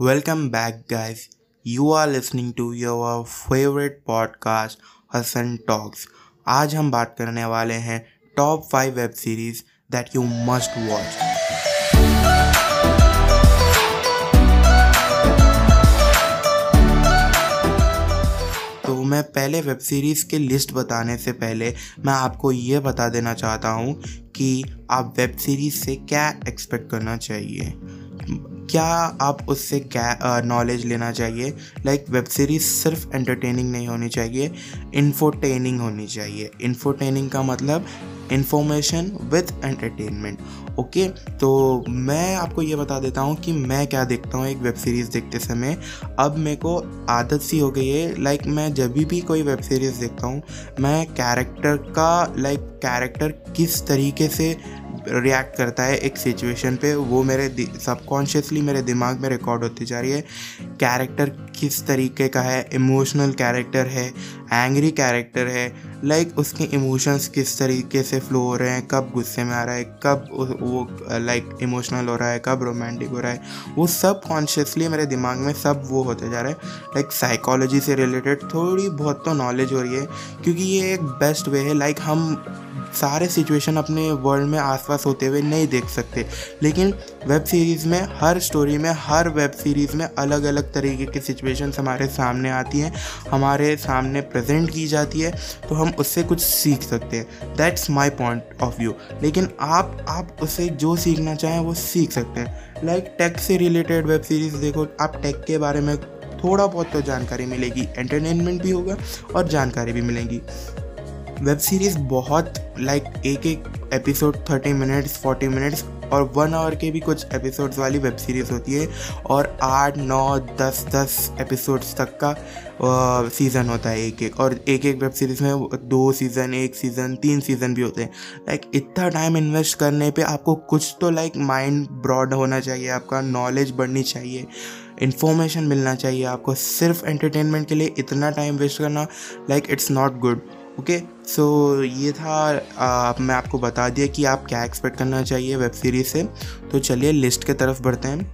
Welcome back, guys. You are listening to your favorite podcast, Hasan talks आज हम बात करने वाले हैं top five web series that you must watch तो मैं पहले वेब सीरीज़ के लिस्ट बताने से पहले मैं आपको ये बता देना चाहता हूँ कि आप वेब सीरीज़ से क्या एक्सपेक्ट करना चाहिए। क्या आप उससे क्या नॉलेज लेना चाहिए? लाइक वेब सीरीज़ सिर्फ़ एंटरटेनिंग नहीं होनी चाहिए इन्फोटेनिंग होनी चाहिए। इन्फोटेनिंग का मतलब इन्फॉर्मेशन विथ एंटरटेनमेंट ओके तो मैं आपको ये बता देता हूँ कि मैं क्या देखता हूँ एक वेब सीरीज़ देखते समय। अब मेरे को आदत सी हो गई है लाइक मैं जब भी कोई वेब सीरीज़ देखता हूँ, मैं कैरेक्टर का लाइक कैरेक्टर किस तरीके से रिएक्ट करता है एक सिचुएशन पे, वो मेरे सबकॉन्शियसली मेरे दिमाग में रिकॉर्ड होती जा रही है। कैरेक्टर किस तरीके का है? इमोशनल कैरेक्टर है। एंग्री कैरेक्टर है। लाइक like, उसके इमोशंस किस तरीके से फ्लो हो रहे हैं कब गुस्से में आ रहा है कब वो लाइक इमोशनल हो रहा है कब रोमांटिक हो रहा है। वो सब कॉन्शियसली मेरे दिमाग में सब वो होते जा रहा है। लाइक साइकोलॉजी से रिलेटेड थोड़ी बहुत तो नॉलेज हो रही है क्योंकि ये एक बेस्ट वे है। लाइक like, हम सारे सिचुएशन अपने वर्ल्ड में आसपास होते हुए नहीं देख सकते। लेकिन वेब सीरीज़ में हर स्टोरी में हर वेब सीरीज़ में अलग अलग तरीके की सिचुएशंस हमारे सामने आती हैं। हमारे सामने प्रेजेंट की जाती है तो हम उससे कुछ सीख सकते हैं। That's my point of view लेकिन आप आप उससे जो सीखना चाहें वो सीख सकते हैं। लाइक टेक से रिलेटेड वेब सीरीज़ देखो आप टेक के बारे में थोड़ा बहुत तो जानकारी मिलेगी। एंटरटेनमेंट भी होगा और जानकारी भी मिलेगी। वेब सीरीज़ बहुत लाइक like, एक एक episode thirty minutes forty minutes और वन आवर के भी कुछ एपिसोड्स वाली वेब सीरीज़ होती है और आठ, नौ, दस दस एपिसोड्स तक का सीज़न होता है एक एक और एक एक वेब सीरीज़ में दो सीज़न एक सीज़न तीन सीज़न भी होते हैं। लाइक इतना टाइम इन्वेस्ट करने पे आपको कुछ तो लाइक माइंड ब्रॉड होना चाहिए, आपका नॉलेज बढ़नी चाहिए इन्फॉर्मेशन मिलना चाहिए, आपको सिर्फ़ एंटरटेनमेंट के लिए इतना टाइम वेस्ट करना like it's not good okay? So ये था आ, मैं आपको बता दिया कि आप क्या एक्सपेक्ट करना चाहिए वेब सीरीज़ से। तो चलिए लिस्ट के तरफ़ बढ़ते हैं।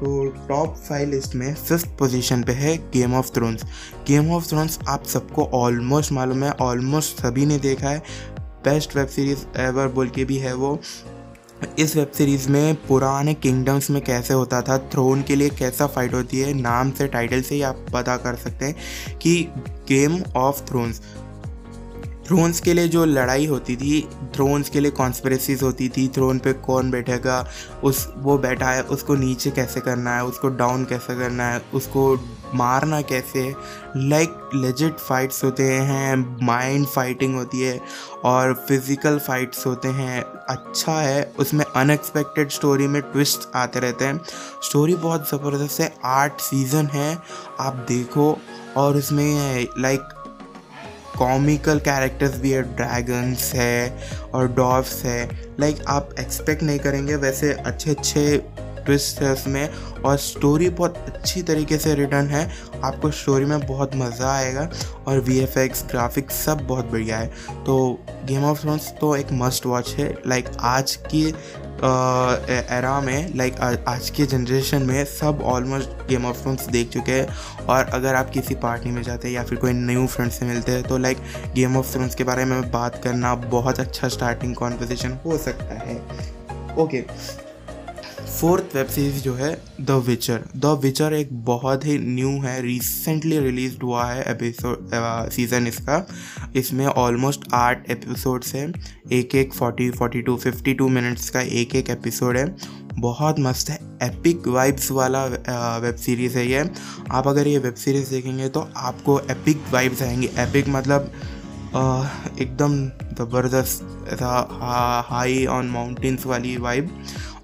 तो टॉप फाइव लिस्ट में फिफ्थ पोजीशन पे है Game of Thrones Game of Thrones आप सबको ऑलमोस्ट मालूम है ऑलमोस्ट सभी ने देखा है। बेस्ट वेब सीरीज़ एवर बोल के भी है वो। इस वेब सीरीज़ में पुराने किंगडम्स में कैसे होता था थ्रोन के लिए कैसा फाइट होती है नाम से टाइटल से ही आप पता कर सकते हैं कि गेम ऑफ़ थ्रोन्स थ्रोन्स के लिए जो लड़ाई होती थी थ्रोन्स के लिए कॉन्स्परेसीज होती थी थ्रोन पे कौन बैठेगा, उस, वो बैठा है, उसको नीचे कैसे करना है, उसको डाउन कैसे करना है, उसको मारना कैसे लाइक लेजिट फाइट्स होते हैं माइंड फाइटिंग होती है और फ़िज़िकल फाइट्स होते हैं। अच्छा है, उसमें अनएक्सपेक्टेड स्टोरी में ट्विस्ट आते रहते हैं। स्टोरी बहुत ज़बरदस्त है, आठ सीज़न है, आप देखो और उसमें लाइक कॉमिकल कैरेक्टर्स भी है ड्रैगन्स है और डॉफ्स है। लाइक like, आप एक्सपेक्ट नहीं करेंगे वैसे अच्छे अच्छे ट्विस्ट है उसमें और स्टोरी बहुत अच्छी तरीके से रिटर्न है। आपको स्टोरी में बहुत मज़ा आएगा और वी एफ़ एक्स ग्राफिक्स सब बहुत बढ़िया है। तो गेम ऑफ़ थ्रोन्स तो एक मस्ट वॉच है। लाइक आज की एरा में लाइक आज के जनरेशन में सब ऑलमोस्ट गेम ऑफ़ थ्रोन्स देख चुके हैं और अगर आप किसी पार्टी में जाते हैं या फिर कोई न्यू फ्रेंड से मिलते हैं तो लाइक गेम ऑफ़ थ्रोन्स के बारे में बात करना बहुत अच्छा स्टार्टिंग कॉन्वर्जेशन हो सकता है okay okay. Fourth web series जो है, द विचर। द विचर एक बहुत ही न्यू है रिसेंटली रिलीज़ हुआ है एपिसोड सीज़न इसका। इसमें ऑलमोस्ट आठ एपिसोड्स हैं एक एक forty forty two fifty two minutes का एक एक एपिसोड है। बहुत मस्त है एपिक वाइब्स वाला वेब सीरीज़ है ये। आप अगर ये वेब सीरीज़ देखेंगे तो आपको एपिक वाइब्स आएँगे। एपिक मतलब एकदम ज़बरदस्त, ऐसा हाई ऑन माउंटेन्स वाली वाइब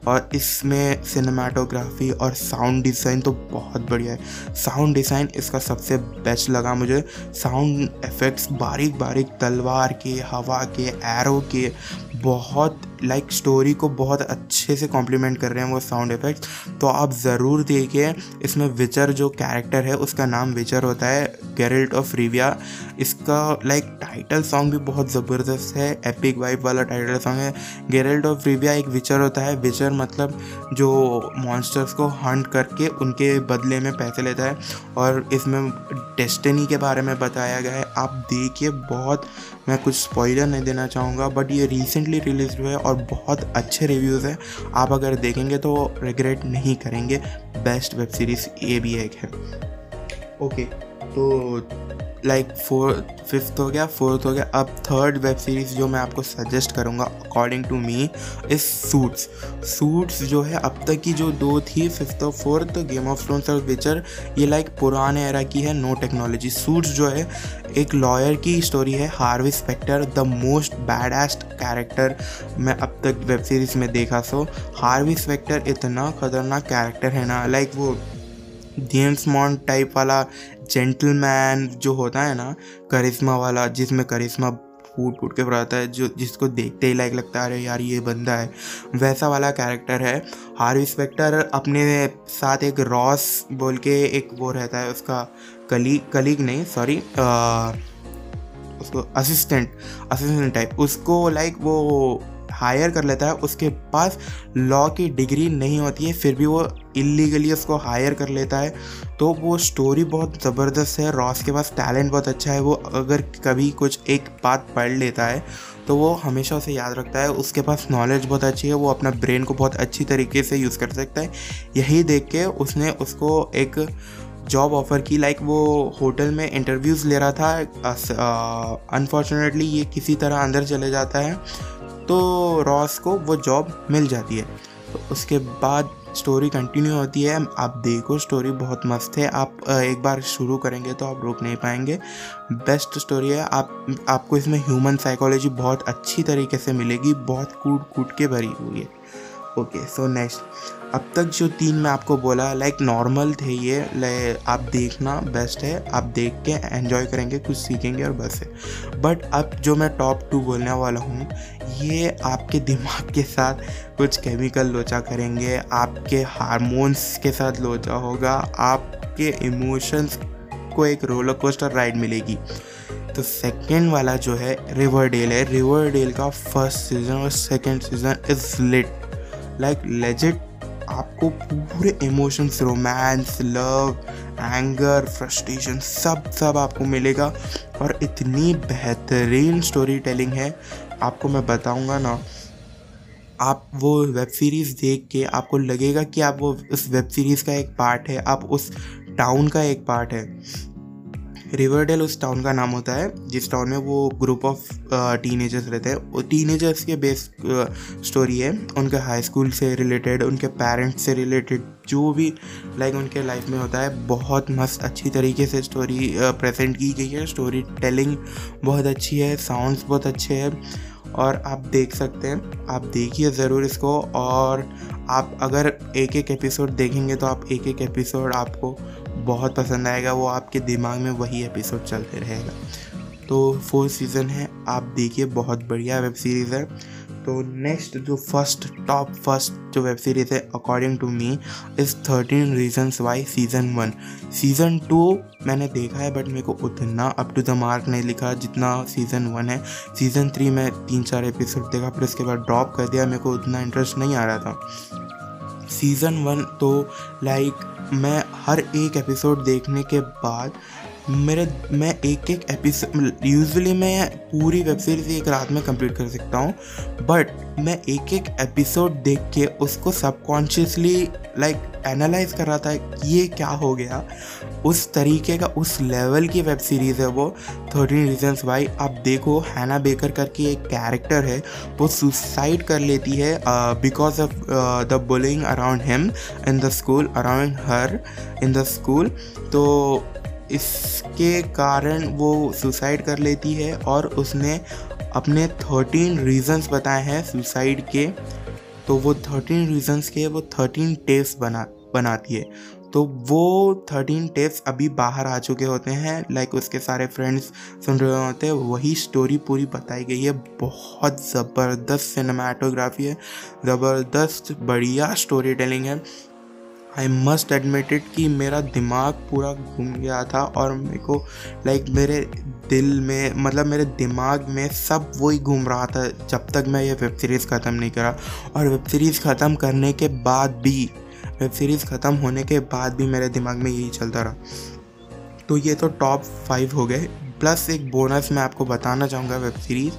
और इसमें सिनेमाटोग्राफी और साउंड डिज़ाइन तो बहुत बढ़िया है। साउंड डिज़ाइन इसका सबसे बेस्ट लगा मुझे। साउंड इफ़ेक्ट्स बारीक बारीक तलवार के हवा के एरो के बहुत लाइक like, स्टोरी को बहुत अच्छे से कॉम्प्लीमेंट कर रहे हैं वो साउंड इफ़ेक्ट्स तो आप ज़रूर देखिए इसमें विचर जो कैरेक्टर है उसका नाम विचर होता है। गेरल्ट ऑफ़ रिविया इसका लाइक टाइटल सॉन्ग भी बहुत ज़बरदस्त है एपिक वाइब वाला टाइटल सॉन्ग है। गेरल्ट ऑफ़ रिविया एक विचर होता है। विचर मतलब जो मॉन्स्टर्स को हंट करके उनके बदले में पैसे लेता है। और इसमें डेस्टिनी के बारे में बताया गया है। आप देखिए, बहुत, मैं कुछ स्पॉइलर नहीं देना चाहूँगा बट ये रिसेंटली रिलीज़ हुआ है और बहुत अच्छे रिव्यूज़ हैं। आप अगर देखेंगे तो रिग्रेट नहीं करेंगे। बेस्ट वेब सीरीज़ ये भी एक है। ओके तो लाइक फोर्थ फिफ्थ हो गया फोर्थ हो गया। अब थर्ड वेब सीरीज़ जो मैं आपको सजेस्ट करूँगा अकॉर्डिंग टू मी इस सूट्स सूट्स जो है, अब तक की जो दो थी फिफ्थ और फोर्थ गेम ऑफ़ थ्रोन्स और विचर ये लाइक पुराने एरा की है नो टेक्नोलॉजी सूट्स जो है, एक लॉयर की स्टोरी है Harvey Specter the most baddest character मैं अब तक वेब सीरीज़ में देखा। सो हार्वी स्पेक्टर इतना खतरनाक कैरेक्टर है ना लाइक वो जेम्स मॉन्ड टाइप वाला जेंटलमैन जो होता है ना, करिश्मा वाला, जिसमें करिश्मा फूट फूट के पड़ाता है, जो, जिसको देखते ही लाइक लगता है, अरे यार, ये बंदा है। वैसा वाला कैरेक्टर है। हार्वी स्पेक्टर अपने साथ एक रॉस बोल के एक वो रहता है, उसका कलीग कलीग नहीं सॉरी उसको असिस्टेंट असिस्टेंट टाइप उसको लाइक वो हायर कर लेता है, उसके पास लॉ की डिग्री नहीं होती है, फिर भी वो इलीगली उसको हायर कर लेता है। तो वो स्टोरी बहुत ज़बरदस्त है रॉस के पास टैलेंट बहुत अच्छा है। वो अगर कभी कुछ एक बात पढ़ लेता है तो वो हमेशा उसे याद रखता है। उसके पास नॉलेज बहुत अच्छी है, वो अपना ब्रेन को बहुत अच्छी तरीके से यूज़ कर सकता है। यही देख के उसने उसको एक जॉब ऑफ़र की। लाइक वो होटल में इंटरव्यूज़ ले रहा था अनफॉर्चुनेटली ये किसी तरह अंदर चले जाता है। तो रॉस को वो जॉब मिल जाती है। तो उसके बाद स्टोरी कंटिन्यू होती है। आप देखो स्टोरी बहुत मस्त है। आप एक बार शुरू करेंगे तो आप रोक नहीं पाएँगे। बेस्ट स्टोरी है। आप, आपको इसमें ह्यूमन साइकोलॉजी बहुत अच्छी तरीके से मिलेगी। बहुत कूट कूट के भरी हुई है। ओके सो नेक्स्ट अब तक जो तीन मैं आपको बोला लाइक नॉर्मल थे ये। आप देखना बेस्ट है। आप देख के एंजॉय करेंगे, कुछ सीखेंगे और बस है। बट अब जो मैं टॉप टू बोलने वाला हूँ, ये आपके दिमाग के साथ कुछ केमिकल लोचा करेंगे। आपके हारमोन्स के साथ लोचा होगा। आपके इमोशंस को एक रोलर कोस्टर राइड मिलेगी। तो सेकेंड वाला जो है रिवर डेल है। रिवर डेल का फ़र्स्ट सीज़न और second season is lit like legit आपको पूरे emotions romance love anger frustration सब सब आपको मिलेगा। और इतनी बेहतरीन स्टोरी टेलिंग है। आपको मैं बताऊँगा ना, आप वो वेब सीरीज़ देख के आपको लगेगा कि आप वो उस वेब सीरीज़ का एक पार्ट है, आप उस टाउन का एक पार्ट है। रिवरडेल उस टाउन का नाम होता है, जिस टाउन में वो ग्रुप ऑफ़ टीनेजर्स रहते हैं। वो टीनेजर्स के बेस स्टोरी है। उनके हाई स्कूल से रिलेटेड उनके पेरेंट्स से रिलेटेड जो भी लाइक उनके लाइफ में होता है, बहुत मस्त अच्छी तरीके से स्टोरी प्रेजेंट की गई है। स्टोरी टेलिंग बहुत अच्छी है साउंड्स बहुत अच्छे हैं। और आप देख सकते हैं, आप देखिए ज़रूर इसको। और आप अगर एक एक एपिसोड देखेंगे तो आप एक एक एपिसोड आपको बहुत पसंद आएगा, वो आपके दिमाग में वही एपिसोड चलते रहेगा। तो फोर्थ सीज़न है, आप देखिए, बहुत बढ़िया वेब सीरीज़ है। तो नेक्स्ट जो फ़र्स्ट टॉप फ़र्स्ट जो वेब सीरीज़ है according to me is Thirteen Reasons Why season one season two मैंने देखा है बट मेरे को उतना अप टू द मार्क नहीं लिखा जितना सीज़न वन है। सीज़न थ्री में तीन चार एपिसोड देखा, फिर उसके बाद ड्रॉप कर दिया, मेरे को उतना इंटरेस्ट नहीं आ रहा था। सीज़न वन तो लाइक मैं हर एक एपिसोड देखने के बाद मेरे, मैं एक एक एपिसोड यूजुअली मैं पूरी वेब सीरीज़ एक रात में कंप्लीट कर सकता हूँ बट मैं एक एक एपिसोड देख के उसको सबकॉन्शियसली लाइक एनालाइज कर रहा था ये क्या हो गया। उस तरीके का, उस लेवल की वेब सीरीज़ है वो। थर्टीन रीजन्स वाई आप देखो हैना बेकर करके एक कैरेक्टर है, वो सुसाइड कर लेती है because of the bullying around him in the school around her in the school तो इसके कारण वो सुसाइड कर लेती है और उसने अपने थर्टीन रीजंस बताए हैं सुसाइड के। तो वो थर्टीन रीजंस के, वो थर्टीन टेप्स बना, बनाती है। तो वो थर्टीन टेप्स अभी बाहर आ चुके होते हैं लाइक उसके सारे फ्रेंड्स सुन रहे होते हैं, वही स्टोरी पूरी बताई गई है। बहुत ज़बरदस्त सिनेमाटोग्राफी है, ज़बरदस्त बढ़िया स्टोरी टेलिंग है। आई मस्ट एडमिटेड कि मेरा दिमाग पूरा घूम गया था और मेरे को लाइक like, मेरे दिल में मतलब मेरे दिमाग में सब वही घूम रहा था जब तक मैं ये वेब सीरीज़ ख़त्म नहीं करा। और वेब सीरीज़ ख़त्म करने के बाद भी वेब सीरीज़ ख़त्म होने के बाद भी मेरे दिमाग में यही चलता रहा। तो ये तो टॉप फाइव हो गए। प्लस एक बोनस मैं आपको बताना चाहूँगा वेब सीरीज़,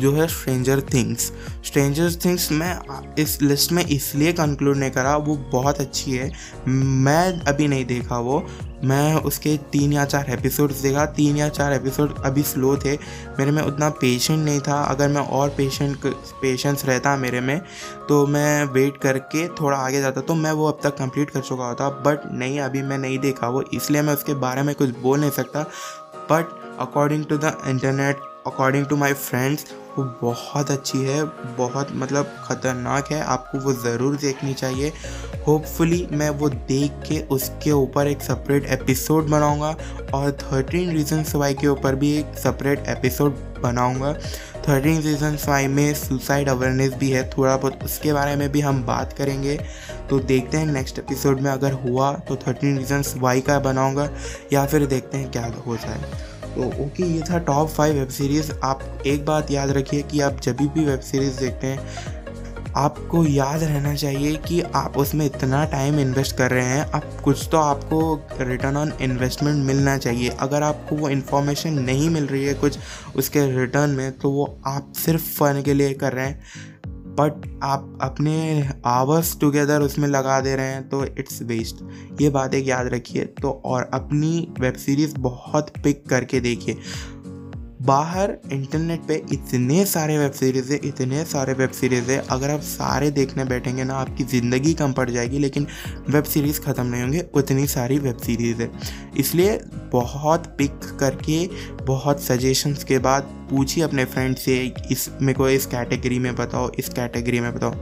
जो है स्ट्रेंजर थिंग्स स्ट्रेंजर थिंग्स मैं इस लिस्ट में इसलिए कंक्लूड नहीं करा, वो बहुत अच्छी है। मैं अभी नहीं देखा वो। मैं उसके तीन या चार एपिसोड्स देखा। तीन या चार एपिसोड अभी स्लो थे। मेरे में उतना पेशेंट नहीं था। अगर मैं और पेशेंट पेशेंस रहता मेरे में तो मैं वेट करके थोड़ा आगे जाता तो मैं वो अब तक कंप्लीट कर चुका होता। बट नहीं, अभी मैं नहीं देखा वो, इसलिए मैं उसके बारे में कुछ बोल नहीं सकता। But according to the internet according to my friends वो बहुत अच्छी है, बहुत मतलब ख़तरनाक है, आपको वो ज़रूर देखनी चाहिए। होपफुली मैं वो देख के उसके ऊपर एक सेपरेट एपिसोड बनाऊँगा और थर्टीन रीजन्स वाई के ऊपर भी एक सेपरेट एपिसोड बनाऊँगा। थर्टीन रीजन्स वाई में सुसाइड अवेयरनेस भी है, थोड़ा बहुत उसके बारे में भी हम बात करेंगे। तो देखते हैं नेक्स्ट एपिसोड में अगर हुआ तो थर्टीन रीजन्स वाई का बनाऊँगा या फिर देखते हैं क्या होता है तो ओके, ये था टॉप फाइव वेब सीरीज़ आप एक बात याद रखिए कि आप जब भी वेब सीरीज़ देखते हैं, आपको याद रहना चाहिए कि आप उसमें इतना टाइम इन्वेस्ट कर रहे हैं। आप कुछ तो आपको रिटर्न ऑन इन्वेस्टमेंट मिलना चाहिए। अगर आपको वो इन्फॉर्मेशन नहीं मिल रही है कुछ उसके रिटर्न में तो वो आप सिर्फ़ फ़न के लिए कर रहे हैं। बट आप अपने आवर्स टुगेदर उसमें लगा दे रहे हैं तो इट्स वेस्ट ये बात एक याद रखिए तो और अपनी वेब सीरीज़ बहुत पिक करके देखिए। बाहर इंटरनेट पे इतने सारे वेब सीरीज़ है, इतने सारे वेब सीरीज़ है, अगर आप सारे देखने बैठेंगे ना, आपकी ज़िंदगी कम पड़ जाएगी, लेकिन वेब सीरीज़ ख़त्म नहीं होंगे, उतनी सारी वेब सीरीज़ है। इसलिए बहुत पिक करके, बहुत सजेशंस के बाद पूछिए अपने फ्रेंड से, इस, मेरे को इस कैटेगरी में बताओ, इस कैटेगरी में बताओ।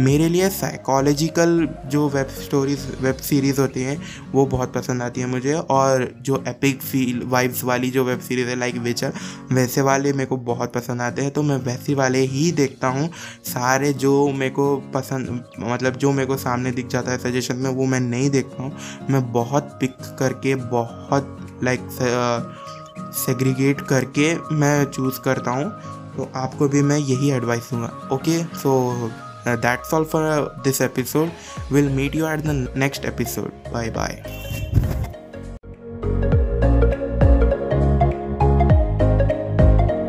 मेरे लिए साइकोलॉजिकल जो वेब स्टोरीज वेब सीरीज़ होती हैं, वो बहुत पसंद आती है मुझे। और जो एपिक फील वाइब्स वाली जो वेब सीरीज़ है लाइक विचर वैसे वाले मेरे को बहुत पसंद आते हैं। तो मैं वैसे वाले ही देखता हूँ। सारे जो मेरे को पसंद मतलब जो मेरे को सामने दिख जाता है सजेशन में, वो मैं नहीं देखता हूँ। मैं बहुत पिक करके बहुत लाइक सेग्रीगेट करके मैं चूज़ करता हूँ तो आपको भी मैं यही एडवाइस दूँगा। Okay so that's all for this episode will meet you at the next episode bye bye